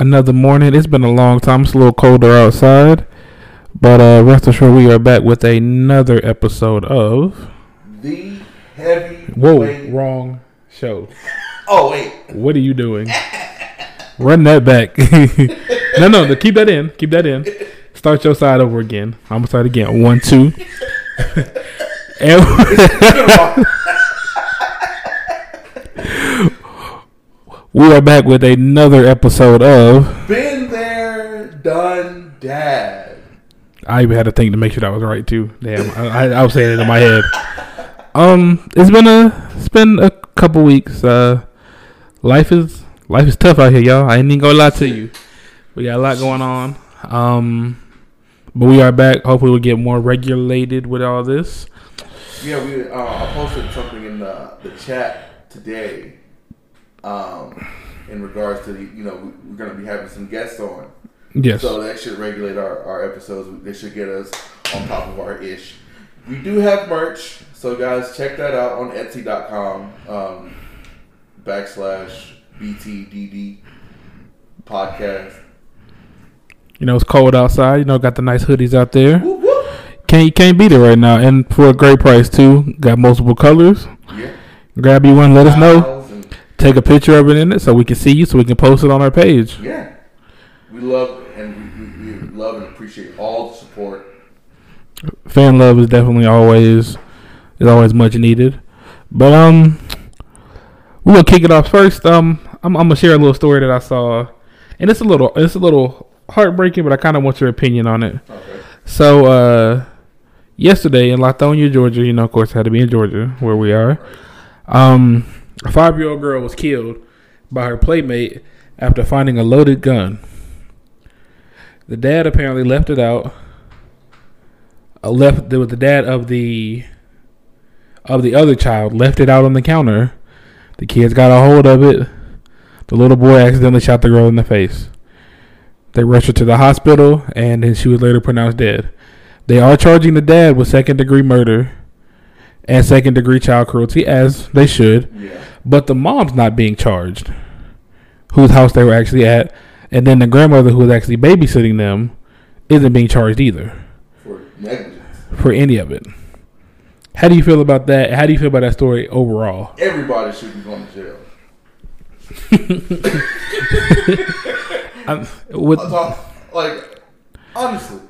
Another morning. It's been a long time. It's a little colder outside. But uh, rest assured, we are back with another episode of. The heavy. Whoa, wrong show. Oh wait. What are you doing? Run that back. no, no, no, keep that in. Keep that in. Start your side over again. I'm gonna start again. One, two. and we are back with another episode of. Been there, done, dad. I even had to think to make sure that was right too. Damn, I, I, I was saying it in my head. Um, it's been a it's been a couple weeks. Uh, life is life is tough out here, y'all. I ain't even gonna lie to you. We got a lot going on. Um, but we are back. Hopefully, we'll get more regulated with all this. Yeah, we. Uh, I posted something in the, the chat today. Um, in regards to the, you know, we- we're gonna be having some guests on. Yes. So that should regulate our, our episodes. They should get us on top of our ish. We do have merch, so guys, check that out on Etsy.com um, backslash BTDD podcast. You know, it's cold outside. You know, got the nice hoodies out there. Whoop, whoop. Can't you can't beat it right now, and for a great price too. Got multiple colors. Yeah. Grab you one. Let us know. Take a picture of it in it so we can see you, so we can post it on our page. yeah. We love and we, we, we love and appreciate all the support. fan love is definitely always is always much needed. But um, we're gonna kick it off first. Um, I'm, I'm gonna share a little story that I saw, and it's a little it's a little heartbreaking, but I kind of want your opinion on it. Okay. So uh, yesterday in Lithonia, Georgia, you know, of course, it had to be in Georgia where we are. Um, a five year old girl was killed by her playmate after finding a loaded gun. The dad apparently left it out. Uh, left was the dad of the of the other child left it out on the counter. The kids got a hold of it. The little boy accidentally shot the girl in the face. They rushed her to the hospital, and then she was later pronounced dead. They are charging the dad with second degree murder and second degree child cruelty, as they should. Yeah. But the mom's not being charged, whose house they were actually at, and then the grandmother who was actually babysitting them isn't being charged either For negligence. for any of it. How do you feel about that? How do you feel about that story overall? Everybody should be going to jail. I'm, with, I'm talking, like honestly.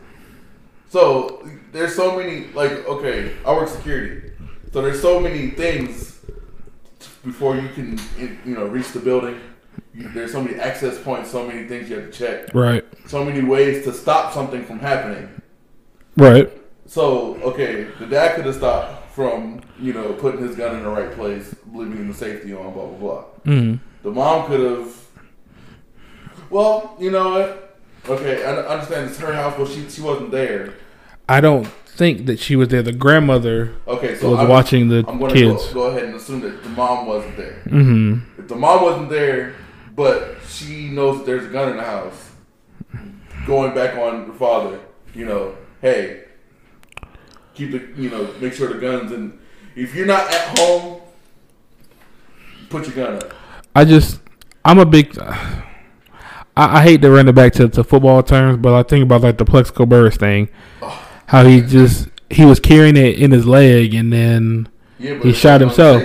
So there's so many like okay, I work security, so there's so many things before you can you know reach the building. There's so many access points, so many things you have to check, right, so many ways to stop something from happening. right, So okay, the dad could have stopped from you know putting his gun in the right place, leaving the safety on, blah blah blah. mm, The mom could have. Well, you know what? Okay, I I understand it's her house, but she she wasn't there. I don't think that she was there. The grandmother Okay, so was I'm, watching the I'm going kids. to go, go ahead and assume that the mom wasn't there. hmm If the mom wasn't there, but she knows that there's a gun in the house, going back on the father, you know, hey, keep the you know make sure the guns and if you're not at home, put your gun up. I just, I'm a big. I, I hate to run it back to, to football terms, but I think about like the Plaxico Burress thing, how he just he was carrying it in his leg and then Yeah, he shot himself,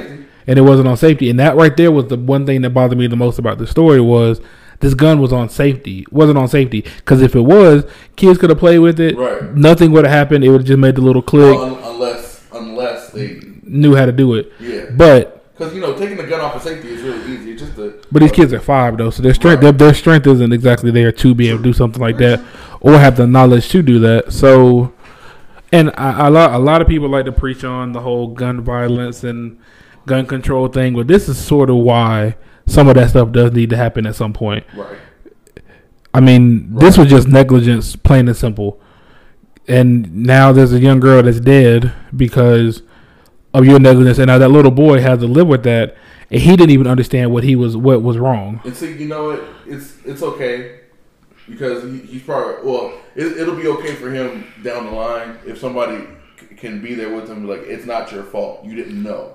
and it wasn't on safety. And that right there was the one thing that bothered me the most about the story was this gun was on safety, wasn't on safety. Because if it was, kids could have played with it. Right. Nothing would have happened. It would have just made the little click. Well, un- unless unless they knew how to do it. yeah, But because you know taking the gun off of safety is really easy. It's just a But these kids are five though, so their strength Right. their, their strength isn't exactly there to be able to do something like that, or have the knowledge to do that. So, and I, a lot a lot of people like to preach on the whole gun violence and gun control thing, but this is sort of why some of that stuff does need to happen at some point. right. I mean, this was just negligence, plain and simple. And now there's a young girl that's dead because of your negligence, and now that little boy has to live with that, and he didn't even understand what he was what was wrong. And see, you know what? It's it's okay because he, he's probably well. It, it'll be okay for him down the line if somebody c- can be there with him. Like it's not your fault. You didn't know.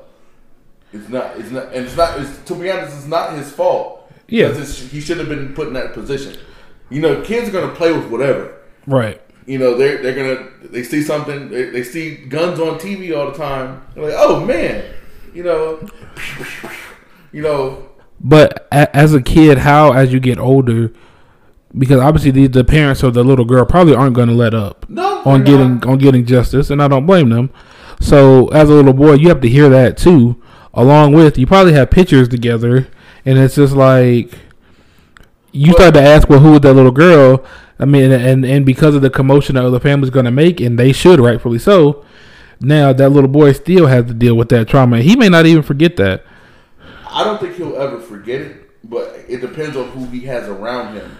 It's not. It's not. And it's not. It's, to be honest, it's not his fault. Yeah, he shouldn't have been put in that position. You know, kids are gonna play with whatever. Right. You know, they're they're gonna they see something. They, they see guns on TV all the time. They're like, oh man, you know, you know. But as a kid, how as you get older, because obviously the, the parents of the little girl probably aren't going to let up No, on getting not. on getting justice, and I don't blame them. So as a little boy, you have to hear that too, along with you probably have pictures together, and it's just like you start to ask, well, who is that little girl? I mean, and and because of the commotion that the family's going to make, and they should rightfully so. Now that little boy still has to deal with that trauma. He may not even forget that. I don't think he'll ever forget it, but it depends on who he has around him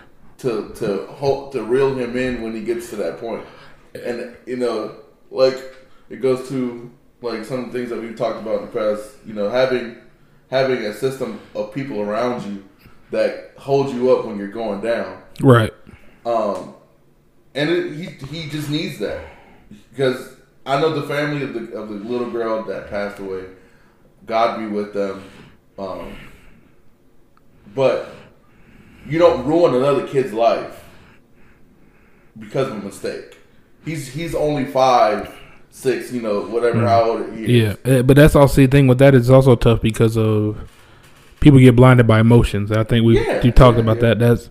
to to hold, to reel him in when he gets to that point. And you know, like it goes to like some of the things that we've talked about in the past. You know, having having a system of people around you that hold you up when you're going down. Right. Um, and it, he he just needs that because I know the family of the of the little girl that passed away. God be with them. Um, but you don't ruin another kid's life because of a mistake. He's he's only five, six, you know, whatever how old he is. Yeah, uh, but that's also the thing with that is also tough because of people get blinded by emotions. I think we Yeah, you talked yeah, about yeah. that. That's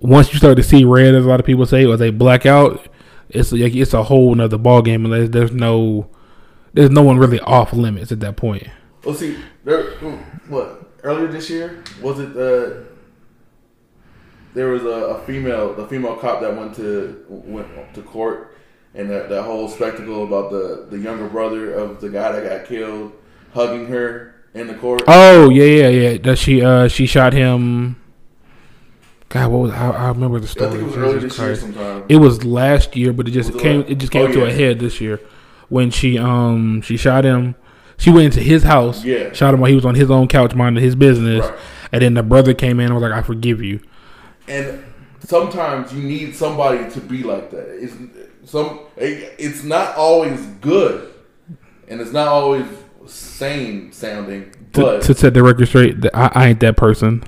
once you start to see red, as a lot of people say, or they black out. It's like it's a whole nother ball game, and there's, there's no there's no one really off limits at that point. Well, see, there, what earlier this year was it? Uh, there was a, a female, the female cop that went to went to court, and that, that whole spectacle about the the younger brother of the guy that got killed hugging her in the court. Oh yeah, yeah, yeah. That she uh she shot him. God, what was I, I remember the I story? think it was this year It was last year, but it just it came. last- It just came Oh, to a head this year when she um she shot him. She went into his house, Yeah. shot him while he was on his own couch minding his business, Right. and then the brother came in and was like, "I forgive you." And sometimes you need somebody to be like that. It's some. It's not always good, and it's not always sane sounding. To, But to set the record straight, that I, I ain't that person.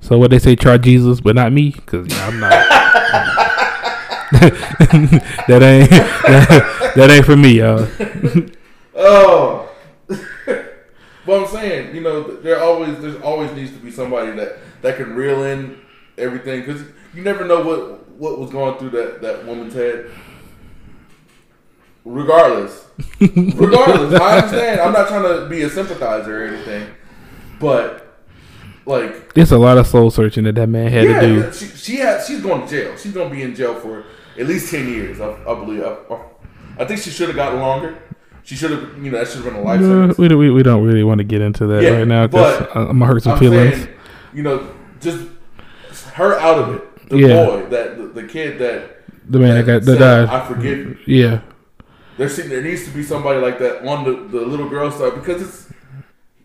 So what they say, try Jesus, but not me, because I'm not. that ain't that, that ain't for me, y'all. Oh, but I'm saying, you know, there always there's always needs to be somebody that that can reel in everything because you never know what what was going through that that woman's head. Regardless, regardless, I understand. I'm not trying to be a sympathizer or anything, but like, It's a lot of soul searching that that man had to do. she she has she's going to jail. She's going to be in jail for at least ten years. I, I believe. I, I think she should have gotten longer. She should have, you know, that should have been a life No, sentence. we, don't- we, we don't really want to get into that Yeah, right now because I'm gonna hurt some I'm feelings. saying, you know, just her out of it. The Yeah. boy, that the, the kid that the man that got that said, died. I forgive you. yeah, There, see, there needs to be somebody like that on the, the little girl side because it's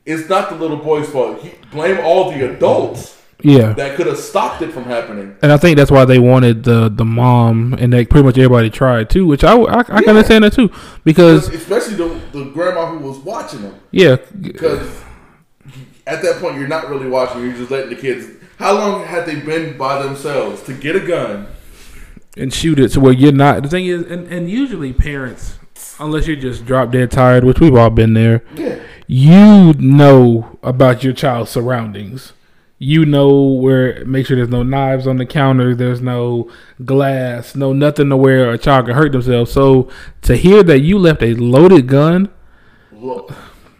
it's not the little boy's fault. He, blame all the adults yeah. that could have stopped it from happening. And I think that's why they wanted the the mom, and they pretty much everybody tried too, which I I, I can Yeah. understand that too because Especially the, the grandma who was watching them. yeah, Because at that point, you're not really watching. You're just letting the kids. How long had they been by themselves to get a gun? and shoot it to where you're not. The thing is, and, and usually parents, unless you're just drop dead tired, which we've all been there, Yeah. you know about your child's surroundings. You know where make sure there's no knives on the counter, there's no glass, no nothing to where a child can hurt themselves. So to hear that you left a loaded gun Look,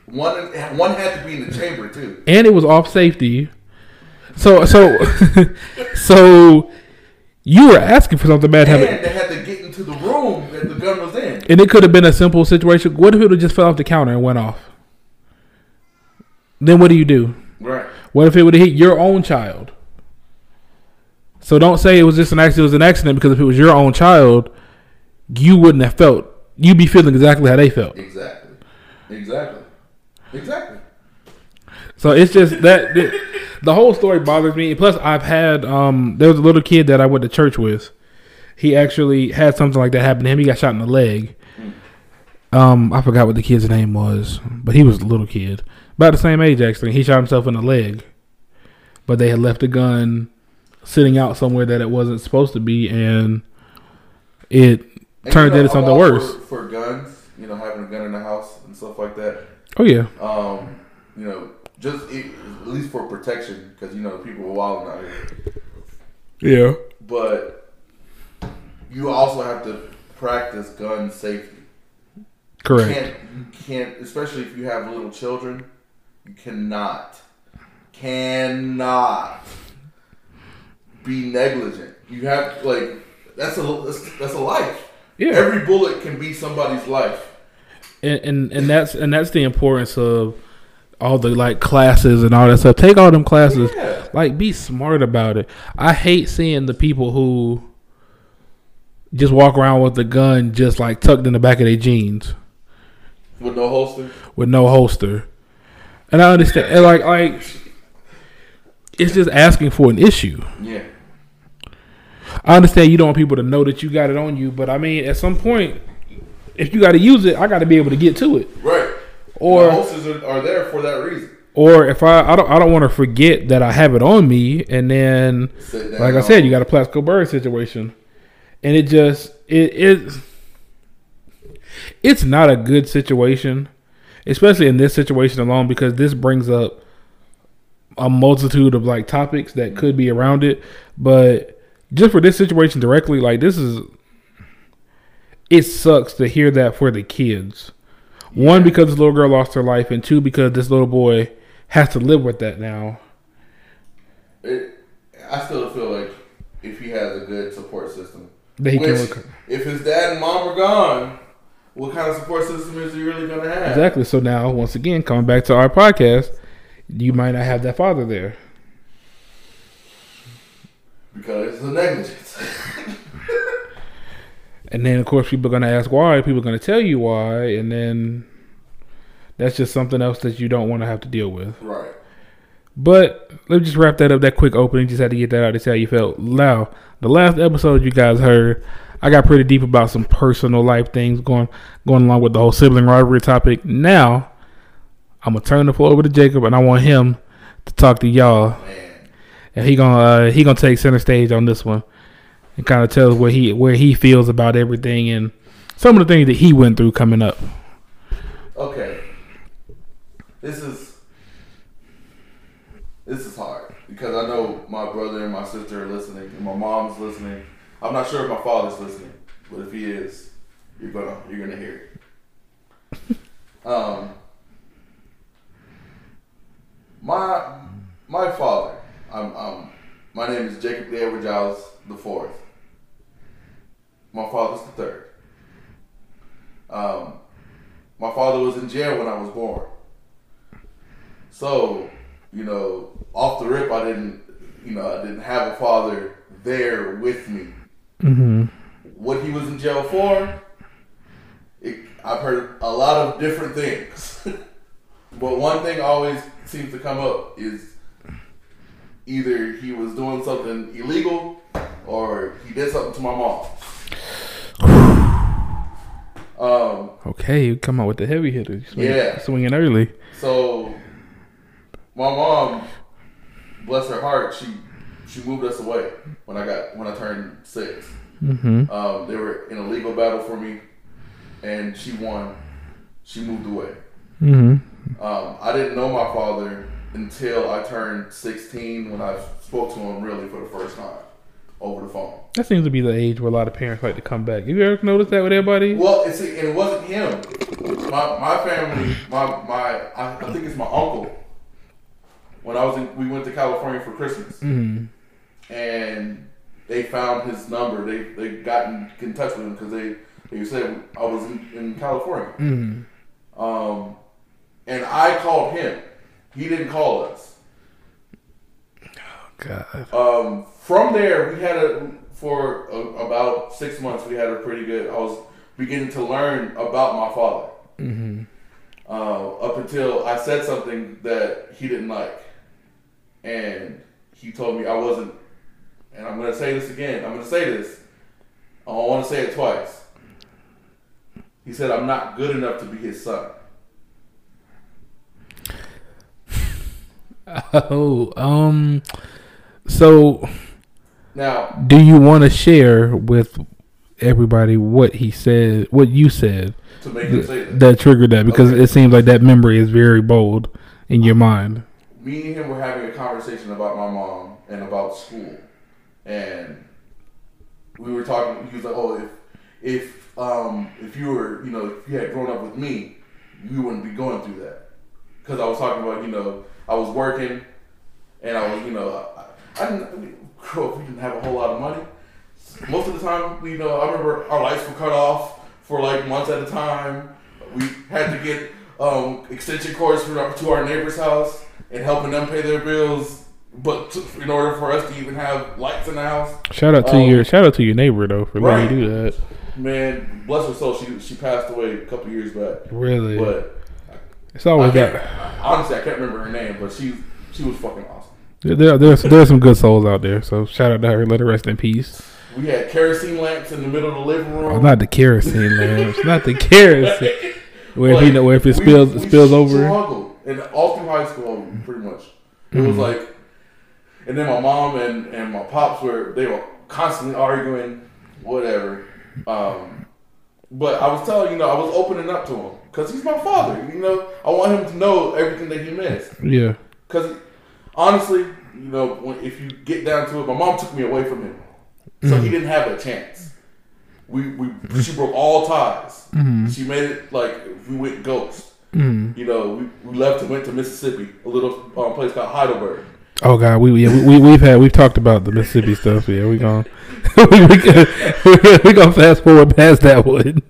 one one had to be in the chamber too. and it was off safety. So so so you were asking for something bad to And happen. they had to get into the room that the gun was in. And it could have been a simple situation. What if it would just fell off the counter and went off? Then what do you do? Right. What if it would have hit your own child? So don't say it was just an accident. It was an accident because if it was your own child, you wouldn't have felt. You'd be feeling exactly how they felt. Exactly. Exactly. Exactly. So it's just that the, whole story bothers me. Plus, I've had um, there was a little kid that I went to church with. He actually had something like that happen to him. He got shot in the leg, Um, I forgot what the kid's name was, but he was a little kid, about the same age actually. He shot himself in the leg, but they had left the gun sitting out somewhere that it wasn't supposed to be, and it And, turned you know, into something worse. For, for guns, you know, having a gun in the house and stuff like that. Oh yeah, Um, you know, just at least for protection, because you know people are wilding out here. yeah, But you also have to practice gun safety. correct. can't you can't especially if you have little children you cannot cannot be negligent you have like that's a that's, that's a life Yeah, every bullet can be somebody's life and, and and that's and that's the importance of all the like classes and all that stuff. Take all them classes. yeah Like, be smart about it. I hate seeing the people who just walk around with the gun just like tucked in the back of their jeans with no holster with no holster. And I understand, and like, like it's just asking for an issue. yeah I understand you don't want people to know that you got it on you, but I mean, at some point, if you got to use it, I got to be able to get to it. right Or, holsters are, are there for that reason. or if I, I don't, I don't want to forget that I have it on me, and then like I said, you got a Plaxico Bird situation, and it just it is it's not a good situation, especially in this situation alone because this brings up a multitude of like topics that could be around it, but just for this situation directly, like this is it sucks to hear that for the kids. One because this little girl lost her life, and two because this little boy has to live with that now. it, i still feel like if he has a good support system That he Which, can rec- if his dad and mom are gone, what kind of support system is he really going to have? Exactly. So now, once again, coming back to our podcast, you might not have that father there. Because it's a negligence. And then, of course, people are going to ask why. People are going to tell you why. And then that's just something else that you don't want to have to deal with. right. But let me just wrap that up. That quick opening. Just had to get that out to see how you felt. Now, the last episode you guys heard, I got pretty deep about some personal life things going going along with the whole sibling rivalry topic. Now, I'm gonna turn the floor over to Jacob, and I want him to talk to y'all. Man. and he gonna uh, he gonna take center stage on this one and kind of tell us where he where he feels about everything and some of the things that he went through coming up. Okay. This is this is hard because I know my brother and my sister are listening and my mom's listening. I'm not sure if my father's listening, but if he is, you're gonna you're gonna hear it. um, my my father, I'm, I'm my name is Jacob Edward Giles the fourth. My father's the third. Um, my father was in jail when I was born. So, you know, off the rip, I didn't, you know, I didn't have a father there with me. Mm-hmm. What he was in jail for, it, I've heard a lot of different things. but one thing always seems to come up is either he was doing something illegal or he did something to my mom. Um, Okay, you come out with the heavy hitters. Swing, Yeah. swinging early. So my mom, bless her heart, she she moved us away when I got when I turned six. Mm-hmm. Um, they were in a legal battle for me, and she won. She moved away. Mm-hmm. Um, I didn't know my father until I turned sixteen when I spoke to him really for the first time over the phone. That seems to be the age where a lot of parents like to come back. Have you ever noticed that with everybody? Well, it's, it wasn't him. My my family, my my I, I think it's my uncle. When I was in, we went to California for Christmas, Mm-hmm. and they found his number. They they got in, in touch with him because they they said I was in, in California. Mm-hmm. Um, and I called him. He didn't call us. God. Um, from there, we had a for a, about six months. We had a pretty good. I was beginning to learn about my father. Mm-hmm. uh, up until I said something that he didn't like, and he told me I wasn't. And I'm gonna say this again. I'm gonna say this. I don't want to say it twice. He said, "I'm not good enough to be his son." Oh, um, so Now, do you want to share with everybody what he said, what you said to make him say that, that triggered that? Because Okay. it seems like that memory is very bold in your mind. me and him were having a conversation about my mom and about school, and we were talking. He was like, "Oh, if if um if you were you know if you had grown up with me, you wouldn't be going through that." Because I was talking about you know I was working, and I was you know I, didn't mean, grow up. We didn't have a whole lot of money. Most of the time, you know, I remember our lights were cut off for like months at a time. We had to get um, extension cords for our, to our neighbor's house and helping them pay their bills. But to, in order for us to even have lights in the house, Shout out to Um, your shout out to your neighbor though for letting you do that. man, bless her soul, she she passed away a couple years back. Really, But it's always that. honestly, I can't remember her name, but she she was fucking awesome. There, there's there's some good souls out there. So shout out to her. Let her rest in peace. We had kerosene lamps in the middle of the living room. Oh, not the kerosene lamps. not the kerosene. Where if you know, where if it spills we spills over. struggled. and all through high school, pretty much, it was Mhm. like. And then my mom and, and my pops were they were constantly arguing, whatever. Um, but I was telling you know I was opening up to him because he's my father. You know I want him to know everything that he missed. Yeah. Because honestly, you know when, if you get down to it, my mom took me away from him, so he didn't have a chance. We we she broke all ties. Mhm. She made it like we went ghost. Mhm. You know, we, we left and went to Mississippi, a little um, place called Heidelberg. Oh God, we yeah, we we- we've had we've talked about the Mississippi stuff. Yeah, we we we gonna fast forward past that one.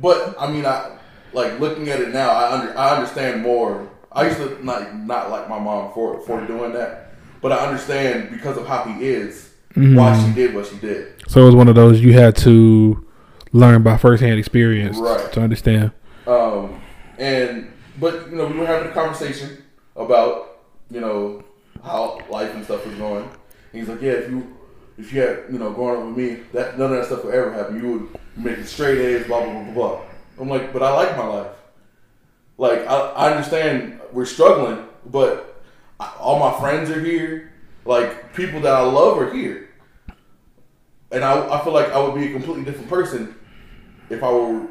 But I mean, I like looking at it now. I under I understand more. I used to not not like my mom for for doing that, but I understand because of how he is why she did what she did. So it was one of those you had to learn by firsthand experience Right. to understand. Um, and but you know, we were having a conversation about you know how life and stuff was going. And he's like, yeah, if you if you had you know growing up with me, that none of that stuff would ever happen. You would make straight A's, blah blah blah blah. blah. I'm like, but I like my life. Like I, I understand we're struggling, but all my friends are here. Like people that I love are here, and I, I feel like I would be a completely different person if I were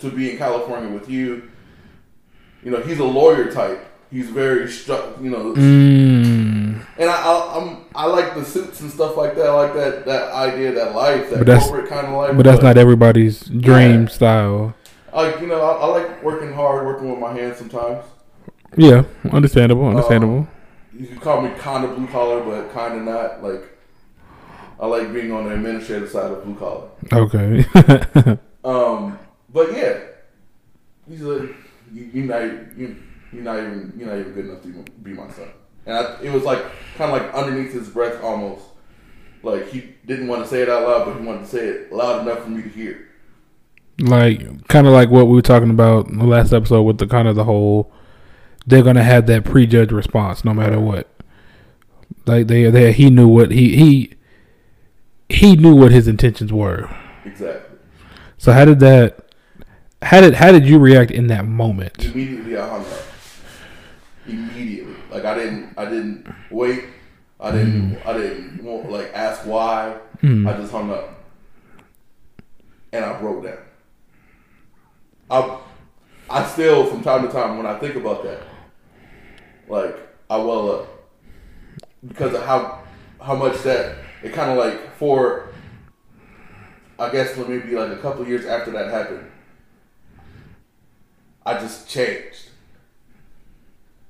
to be in California with you. You know, he's a lawyer type. He's very stru- you know, Mm. and I, I I'm I like the suits and stuff like that. I like that that idea, that life, that But that's- corporate kind of life. But that's not everybody's dream Yeah. style. like you know, I, I like working hard, working with my hands sometimes. Yeah, understandable, understandable. You can call me kind of blue collar, but kind of not. Like I like being on the administrative side of blue collar. okay. Um, but yeah, he's a you, you're not you, you're not even you're not even good enough to be my son. And I, it was like kind of like underneath his breath, almost like he didn't want to say it out loud, but he wanted to say it loud enough for me to hear. like kind of like what we were talking about in the last episode with the kind of the whole they're gonna have that prejudged response no matter what. Like they they he knew what he he he knew what his intentions were. Exactly. So how did that how did how did you react in that moment? Immediately, I hung up. Immediately, like I didn't I didn't wait. I didn't I didn't want, like ask why. Mm. I just hung up, and I broke down. I I still from time to time when I think about that, like I well up because of how how much that it kind of like for I guess maybe like a couple years after that happened, I just changed.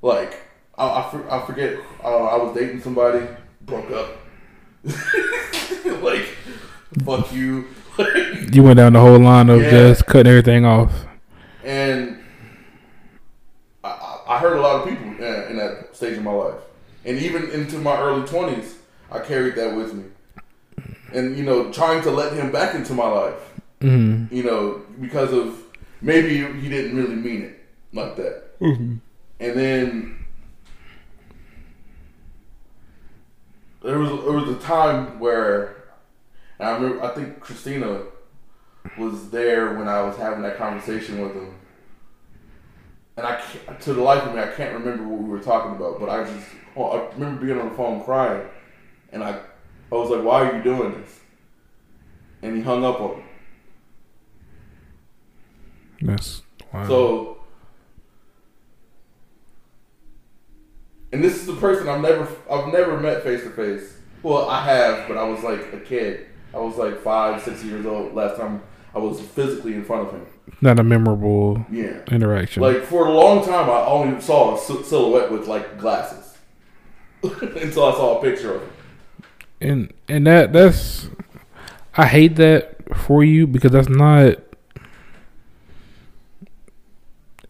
Like I I, for, I forget uh, I was dating somebody, broke up. like fuck you. You went down the whole line of Yeah. just cutting everything off. and I- I, I hurt a lot of people in, in that stage of my life, and even into my early twenties, I carried that with me. And you know, trying to let him back into my life, Mm. you know, because of maybe he didn't really mean it like that. Mm-hmm. And then there was there was a time where and I remember I think Christina was there when I was having that conversation with him, and I can't, to the life of me I can't remember what we were talking about. But I just oh, I remember being on the phone crying, and I I was like, "Why are you doing this?" And he hung up on me. That's wow. So, and this is the person I've never I've never met face to face. Well, I have, but I was like a kid. I was like five, six years old last time I was physically in front of him. Not a memorable Yeah. interaction. Like for a long time, I only saw a sil- silhouette with like glasses until I saw a picture of him. and and that that's I hate that for you because that's not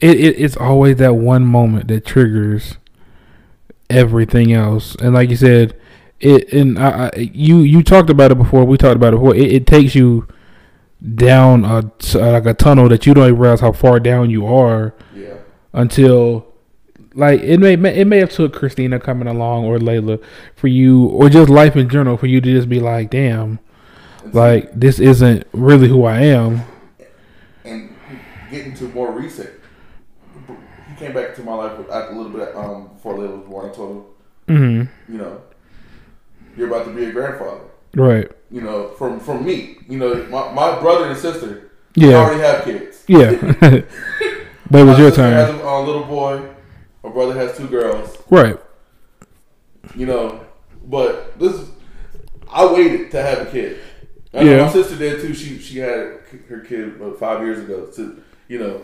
it, it it's always that one moment that triggers everything else and like you said it and I, I you you talked about it before we talked about it before it, it takes you down a t- like a tunnel that you don't even realize how far down you are Yeah. until like it may it may have took Christina coming along or Layla for you or just life in general for you to just be like, damn, like this isn't really who I am. and getting to more recent, he came back to my life a little bit um, before Layla was born. I told him, Mm-hmm. you know, you're about to be a grandfather. Right. You know, from from me, you know, my, my brother and sister Yeah. already have kids. Yeah. but it was My your sister Has turn. a, a little boy. My brother has two girls. Right. You know, but this I waited to have a kid. I Yeah. know my sister did too. She she had her kid about five years ago. So you know,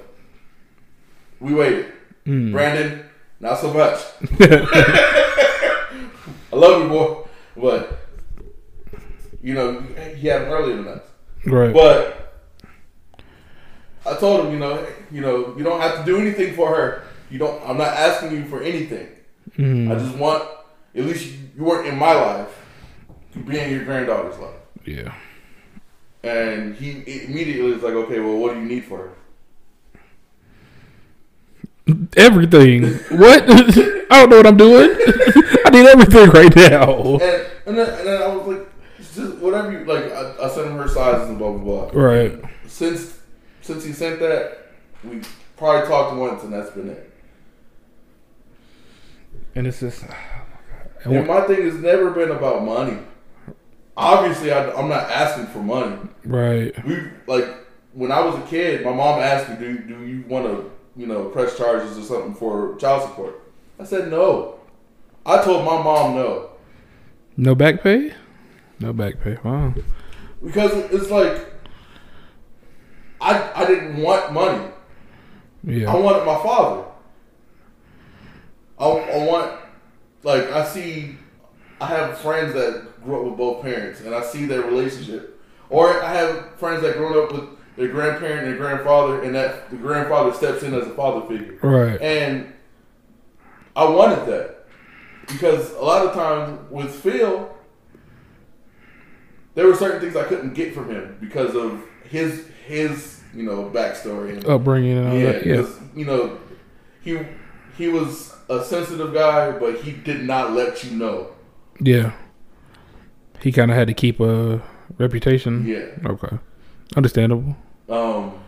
we waited. Mm. Brandon, not so much. I love you, boy, but you know he had him earlier than us. Right. But I told him, you know, you know, you don't have to do anything for her. You don't. I'm not asking you for anything. Mm. I just want, at least you, weren't in my life, to be in your granddaughter's life. Yeah. And he immediately was like, okay, well, what do you need for her? Everything. what? I don't know what I'm doing. I need everything right now. And and then, and then I was like, whatever you like. I, I sent him her sizes and blah blah blah. Right. Since since he sent that, we probably talked once, and that's been it. And it's just. Oh and my thing has never been about money. Obviously, I, I'm not asking for money. Right. We like when I was a kid, my mom asked me, "Do do you want to, you know, press charges or something for child support?" I said no. I told my mom no No back pay. No back pay. Wow. because it's like I I didn't want money. Yeah. I wanted my father. I, I want like I see I have friends that grew up with both parents and I see their relationship. Or I have friends that grew up with their grandparent and their grandfather and that the grandfather steps in as a father figure. Right. And I wanted that. Because a lot of times with Phil there were certain things I couldn't get from him because of his his, you know, backstory and Upbringing and all yeah, that. Yeah. you know, he he was a sensitive guy, but he did not let you know. Yeah. He kind of had to keep a reputation. Yeah. Okay. Understandable. Um.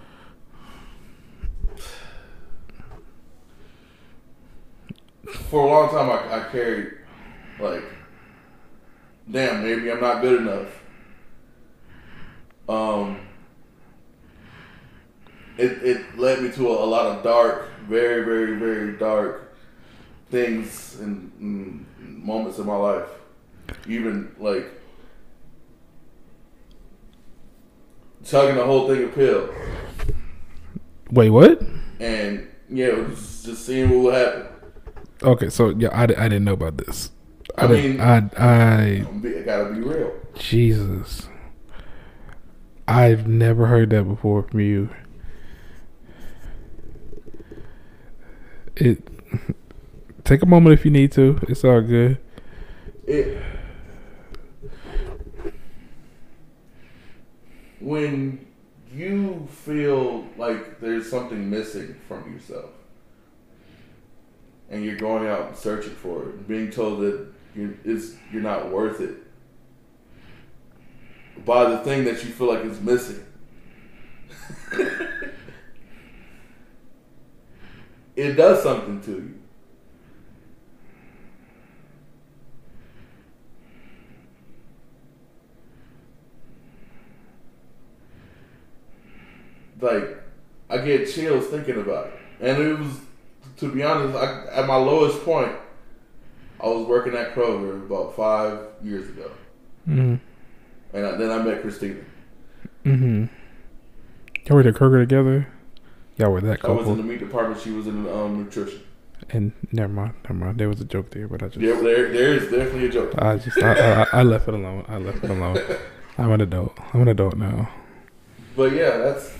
For a long time, I, I carried like, damn, maybe I'm not good enough. Um. It it led me to a, a lot of dark, very very very dark things and, and moments in my life. Even like chugging the whole thing of pills. Wait, what? and yeah, it was just seeing what would happen. Okay, so yeah, I, I didn't know about this. I, I mean- I I I gotta be real. Jesus. I've never heard that before from you. It take a moment if you need to. It's all good. It when you feel like there's something missing from yourself, and you're going out searching for it, being told that you're it's you're not worth it by the thing that you feel like is missing. it does something to you. Like, I get chills thinking about it. And it was, to be honest, I, at my lowest point, I was working at Kroger about five years ago. Mm. And I, then I met Christina. Mm-hmm. Y'all were at Kroger together. Y'all were that I was in the meat department. She was in um, nutrition. And never mind, never mind. There was a joke there, but I just, yeah, there, there is definitely a joke. I just, I, I, I left it alone. I left it alone. I'm an adult. I'm an adult now. But yeah, that's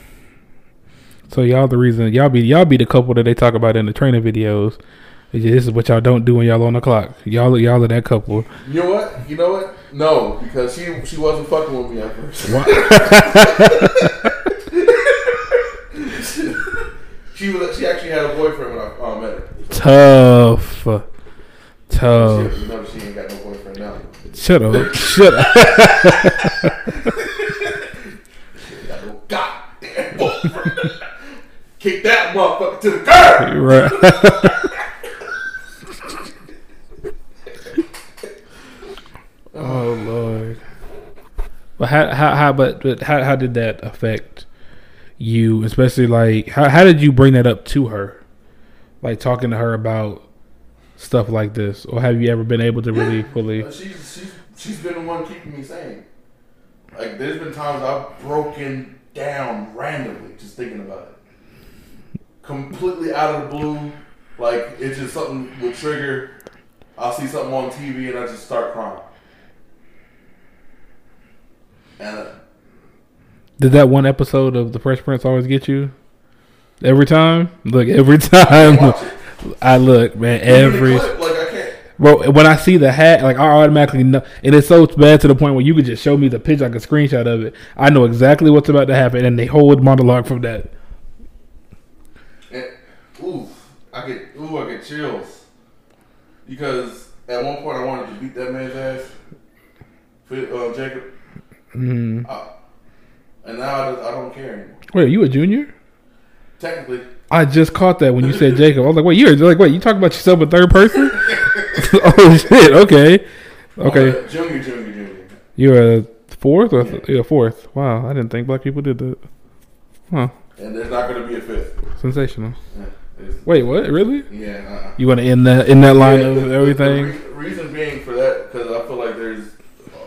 So y'all the reason y'all be y'all be the couple that they talk about in the training videos. Just- This is what y'all don't do when y'all on the clock. Y'all y'all are that couple. you know what you know what. No, because she she wasn't fucking with me at first. she was she actually had a boyfriend when I um, met her. Tough, She, tough. you know she ain't got no boyfriend now. Shut up, shut up. She got no goddamn boyfriend. Kick that motherfucker to the curb. Right. Oh lord. But how how how but, but how how did that affect you? Especially like how how did you bring that up to her? Like talking to her about stuff like this, or have you ever been able to really fully? She's she's she's been the one keeping me sane. Like there's been times I've broken down randomly just thinking about it, completely out of the blue. Like it's just something would trigger. I'll see something on TV and I just start crying. Did that one episode of The Fresh Prince always get you? Every time, look every time. I look, man. Every clip, like I can't. Bro, when I see the hat, like I automatically know, and it's so bad to the point where you could just show me the picture, like a screenshot of it. I know exactly what's about to happen, and they hold monologue from that. And, ooh, I get ooh, I get chills because at one point I wanted to beat that man's ass, uh, Jacob, Mm. uh, and now I, just, I don't care anymore. Wait, you a junior? Technically, I just caught that when you said Jacob. I was like, wait, you're like, wait, you talking about yourself in third person? oh shit. Okay, okay. junior, junior, junior. You're a fourth or th- you're a fourth? Wow, I didn't think black people did that. Huh? And there's not going to be a fifth. Sensational. Yeah, Wait, what? Really? yeah uh-uh. You want to end that in that line Yeah, of the- the- everything? The re- reason being for that because I feel like there's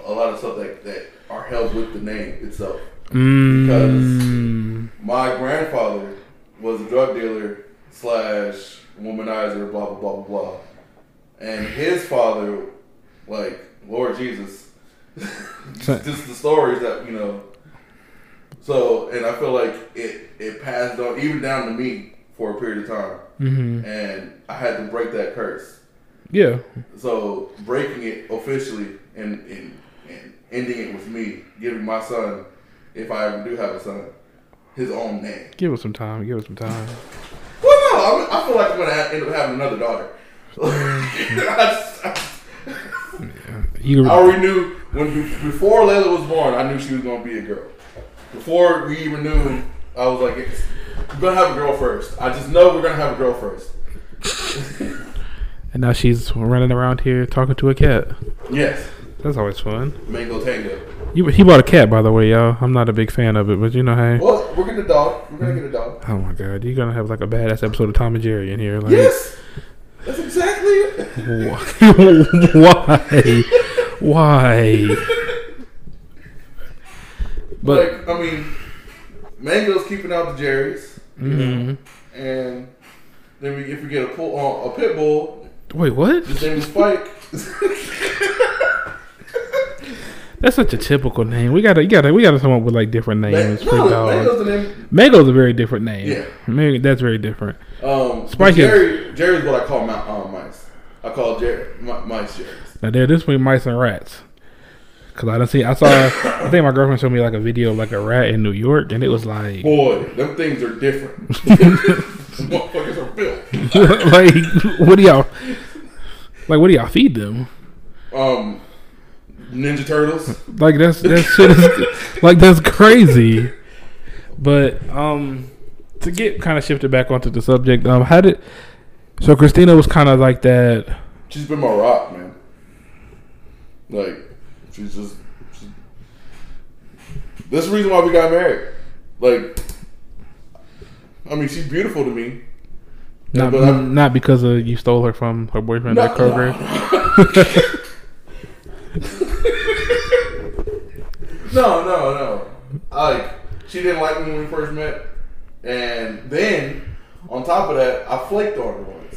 a lot of stuff that, that are held with the name itself. Mm. Because my grandfather was a drug dealer slash womanizer, blah blah blah blah blah, and his father, like Lord Jesus, just the stories that you know. So, and I feel like it it passed on even down to me for a period of time, hmm and I had to break that curse. Yeah. So breaking it officially and, and, and ending it with me, giving my son, if I ever do have a son, his own name. Give us some time. Give us some time. Well, no, I, I feel like I'm gonna have, end up having another daughter. I, just- I already knew when before Layla was born, I knew she was gonna be a girl. Before we even knew, I was like, "We're gonna have a girl first. I just know we're gonna have a girl first. and now she's running around here talking to a cat. Yes, That's always fun. Mango Tango. You, he bought a cat, by the way, y'all. I'm not a big fan of it, but you know, hey. Well, we're getting a dog. We're gonna get a dog. Oh my god, you're gonna have like a badass episode of Tom and Jerry in here. Like, Yes, that's exactly it. why? Why? But like, I mean, Mango's keeping out the Jerry's, mhm. and then we, if we get a pull, uh, a pit bull, wait, what? his name is Spike. That's such a typical name. We gotta, you gotta, we gotta come up with like different names for no, dogs. Mango's name. Mango's a very different name. Yeah. Mango, that's very different. Um, Spike Jerry, Jerry's what I call my, um, mice. I call Jerry my, mice Jerry's. Now there, this between mice and rats. Cause I don't see, I saw, I think my girlfriend showed me like a video of like a rat in New York, and it was like, Boy, them things are different. Motherfuckers are built. like, what do y'all, like, what do y'all feed them? Um, Ninja Turtles. Like that's that shit is like that's crazy. But um, to get kind of shifted back onto the subject, um, how did so Christina was kind of like that. She's been my rock, man. Like, she's just. She's, this is the reason why we got married. Like, I mean, she's beautiful to me. Not, not because of you stole her from her boyfriend at No, No, no, no. Like, she didn't like me when we first met, and then on top of that, I flaked on her once.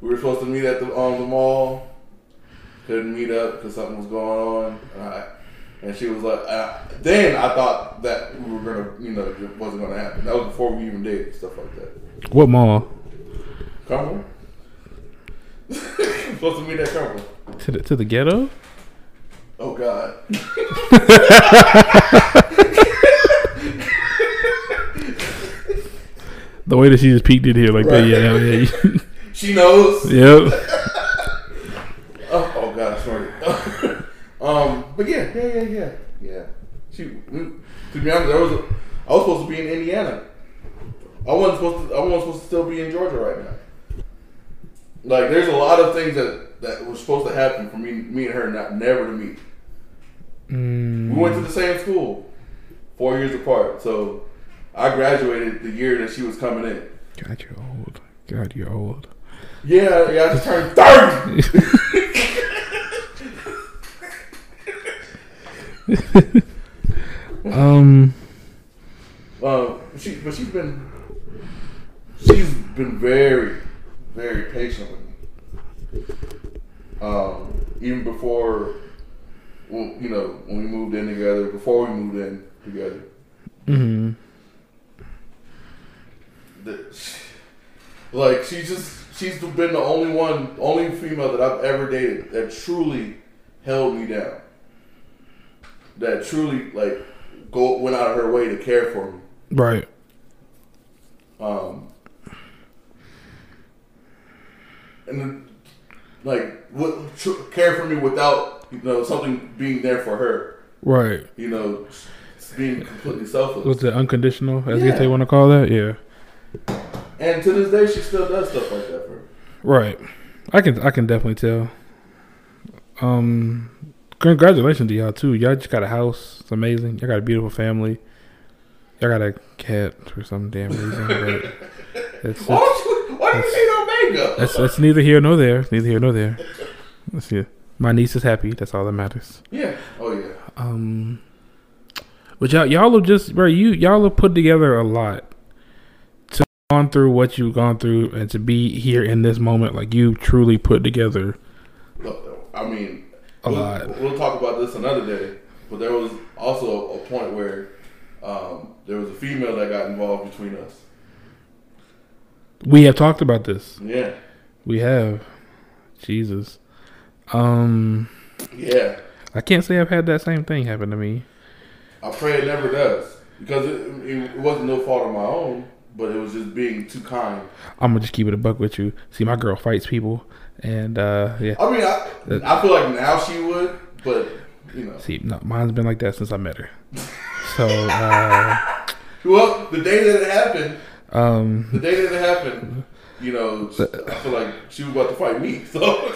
We were supposed to meet at the um, the mall. Couldn't meet up because something was going on. And, I, and she was like, uh, then I thought that we were gonna, you know, it wasn't gonna happen. That was before we even dated, stuff like that. What mall? Cumberland. supposed to meet at Cumberland. To the to the ghetto? Oh God. The way that she just peeked in here like Right. that, yeah, yeah, She knows. yep. Oh, oh God, sorry. um, but yeah, yeah, yeah, yeah, yeah. She, to be honest, I was, I was supposed to be in Indiana. I wasn't supposed to. I wasn't supposed to still be in Georgia right now. Like, there's a lot of things that that was supposed to happen for me, me and her, not never to meet. Mm, We went to the same school, four years apart. So, I graduated the year that she was coming in. God, you're old. God, you're old. Yeah, yeah, I just turned thirty. Um, Um, she, but she's been, she's been very, very patient with me. Um, even before, well, you know, when we moved in together, before we moved in together, mm, the, like she's just, she's been the only one, only female that I've ever dated that truly held me down. That truly like go went out of her way to care for me. right. um, and like what, tr- care for me without you know something being there for her. Right. You know, being completely selfless. What's it, unconditional, as Yeah. they want to call that? Yeah. And to this day, she still does stuff like that for her. Right. I can I can definitely tell. Um congratulations to y'all too. Y'all just got a house. It's amazing. Y'all got a beautiful family. Y'all got a cat for some damn reason. But it's, Why it's, don't you? Why do you Omega? that's, that's neither here nor there. Neither here nor there. Let's see. My niece is happy. That's all that matters. yeah. Oh yeah. Um, but y'all, y'all have just, bro, you y'all have put together a lot to gone through what you've gone through, and to be here in this moment, like you truly put together Look, I mean, a we'll, lot. We'll talk about this another day. But there was also a point where um, there was a female that got involved between us. We have talked about this. Yeah. We have. Jesus. Um, Yeah. I can't say I've had that same thing happen to me. I pray it never does because it, it wasn't no fault of my own, but it was just being too kind. I'm gonna just keep it a buck with you. See, my girl fights people, and uh, yeah. I mean, I, I feel like now she would, but you know, See, no, mine's been like that since I met her. So, uh, well, the day that it happened, um, the day that it happened, you know, I feel like she was about to fight me. So,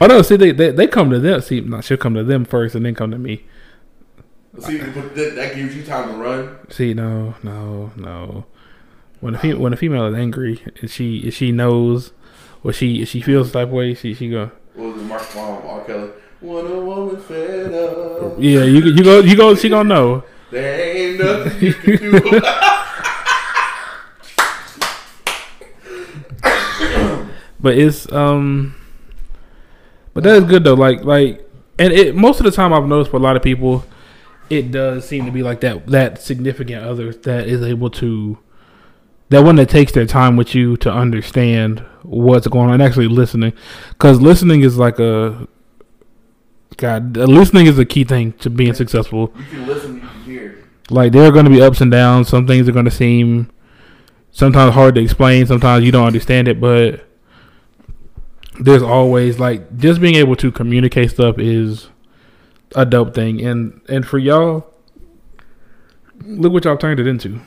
oh no, see, they, they they come to them. See, no, she'll come to them first, and then come to me. see, but that, that gives you time to run. See, no, no, no. When a fe- when a female is angry, and she if she knows, or she if she feels type of way, she she go. What was it, Mark um, R. Kelly? When a woman fed up, Yeah, you you go you go. She gonna know. there ain't nothing you can do. But it's um, but that is good though. Like like, and it most of the time I've noticed for a lot of people, it does seem to be like that that significant other that is able to, that one that takes their time with you to understand what's going on, and actually listening, because listening is like a, God, listening is a key thing to being successful. you can listen, you can hear. Like there are going to be ups and downs. Some things are going to seem sometimes hard to explain. Sometimes you don't understand it, but there's always like just being able to communicate stuff is a dope thing. And and for y'all, look what y'all turned it into.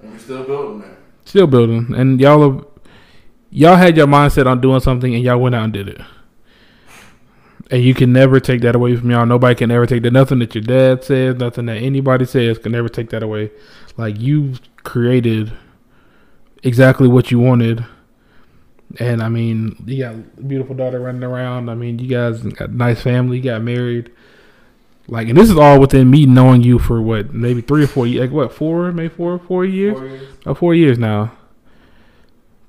And we're still building that. Still building, and y'all are, y'all had your mindset on doing something, and y'all went out and did it. And you can never take that away from y'all. Nobody can ever take that. Nothing that your dad says, nothing that anybody says can never take that away. Like you created exactly what you wanted. And I mean, you got a beautiful daughter running around. I mean, you guys got a nice family. You got married. Like, and this is all within me knowing you for what, maybe three or four years. Like, what, four, maybe four, four years? Four years? Oh, four years now.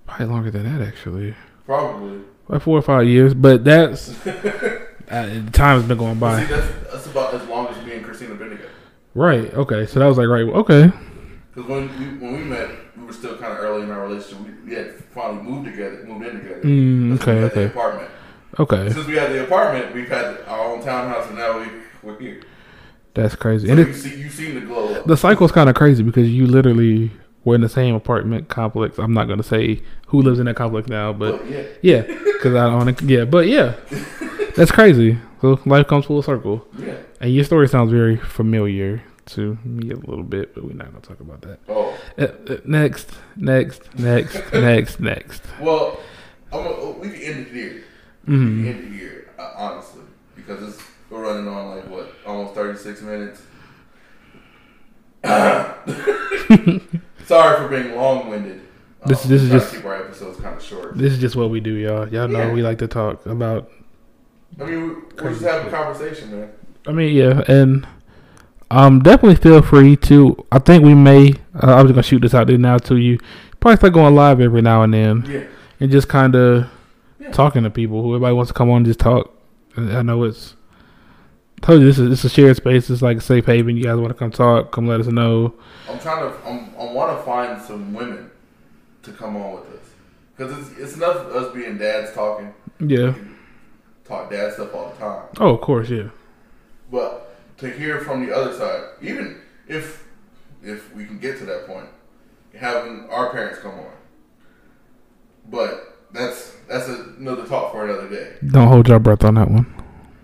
Probably longer than that, actually. Probably. Like four or five years. But that's uh, time's been going by. see, that's, that's about as long as me and Christina been together. Right. Okay. So that was like right. Okay. Because when we, when we met, we were still kind of early in our relationship. We, we had finally moved together, moved in together. Mm, okay. we Okay. apartment. Okay. Since we had the apartment, we've had our own townhouse, and now we, we're here. That's crazy. So And you see, you've seen the glow up. the cycle's kind of crazy because you literally were in the same apartment complex. I'm not gonna say who lives in that complex now, but But yeah, yeah, because I don't. Yeah, but yeah, that's crazy. So life comes full circle, yeah. and your story sounds very familiar to me a little bit, but we're not gonna talk about that. Oh, Uh, uh, next, next, next, next, next. well, I'm a, we can end it here. We Mm. can end it here, uh, honestly, because it's we're running on like what, almost 36 minutes. Sorry for being long-winded. This- Um, this is we just- keep our episodes kind of short. This is just what we do, y'all. Y'all know Yeah. we like to talk about. I mean, we, we're just having a conversation, man. I mean, yeah, and um, definitely feel free to. I think we may. Uh, I'm just gonna shoot this out there now to you. Probably start going live every now and then, Yeah, and just kind of Yeah. talking to people. Who everybody wants to come on, and just talk. I know it's. Told you this is it's a shared space. It's like a safe haven. You guys want to come talk? Come let us know. I'm trying to. I'm, I want to find some women to come on with us because it's it's enough of us being dads talking. Yeah. Talk dad stuff all the time. Oh, of course. Yeah. But to hear from the other side, even if if we can get to that point, having our parents come on. But that's that's another talk for another day. Don't hold your breath on that one.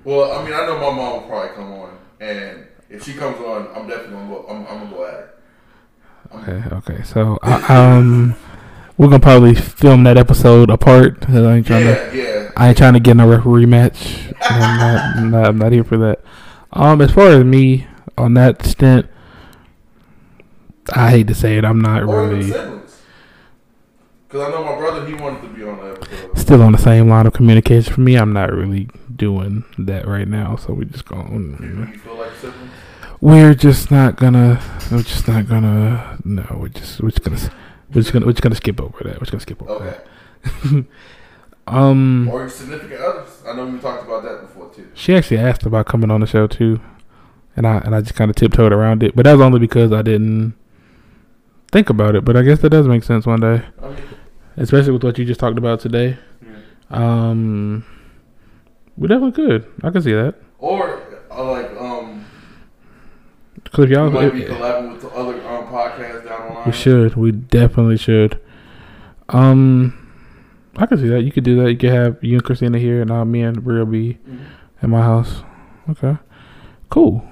Well, I mean, I know my mom will probably come on, and if she comes on, I'm definitely gonna go. I'm, I'm gonna go at her. I'm- Okay. Okay. So uh, um, we're gonna probably film that episode apart. 'cause I ain't trying to. Yeah, yeah. I ain't trying to get in a referee match. I'm not, I'm not, I'm not here for that. Um, as far as me on that stint, I hate to say it, I'm not Or really. Because I know my brother, he wanted to be on the episode. still on the same line of communication. For me, I'm not really doing that right now. So we just going. You feel like siblings? We're just not gonna. We're just not gonna. No, we're just. We're just gonna. We're just gonna. We're just gonna skip over that. We're just gonna skip over Okay. that. Um. Or your significant others. I know we talked about that before too. She actually asked about coming on the show too, and I and I just kind of tiptoed around it. But that was only because I didn't think about it. But I guess that does make sense one day, mean, especially with what you just talked about today. yeah. Um, we definitely could. I can see that. Or uh, like um, we y'all, might be collabing with the other um podcasts down the line. we should. We definitely should. Um, I can see that. You could do that. You could have you and Christina here, and uh, me and Bria be Mhm. at my house. Okay, cool.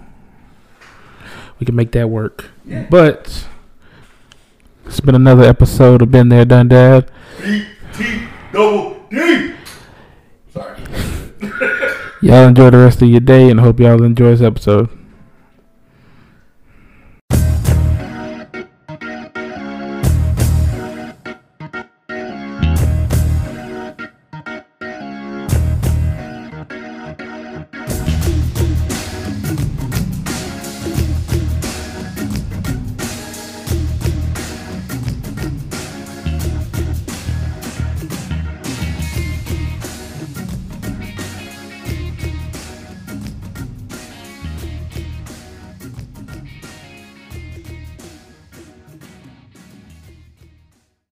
We can make that work. Yeah. But it's been another episode of Been There, Done Dad. B T double D. Sorry. Y'all enjoy the rest of your day and hope y'all enjoy this episode.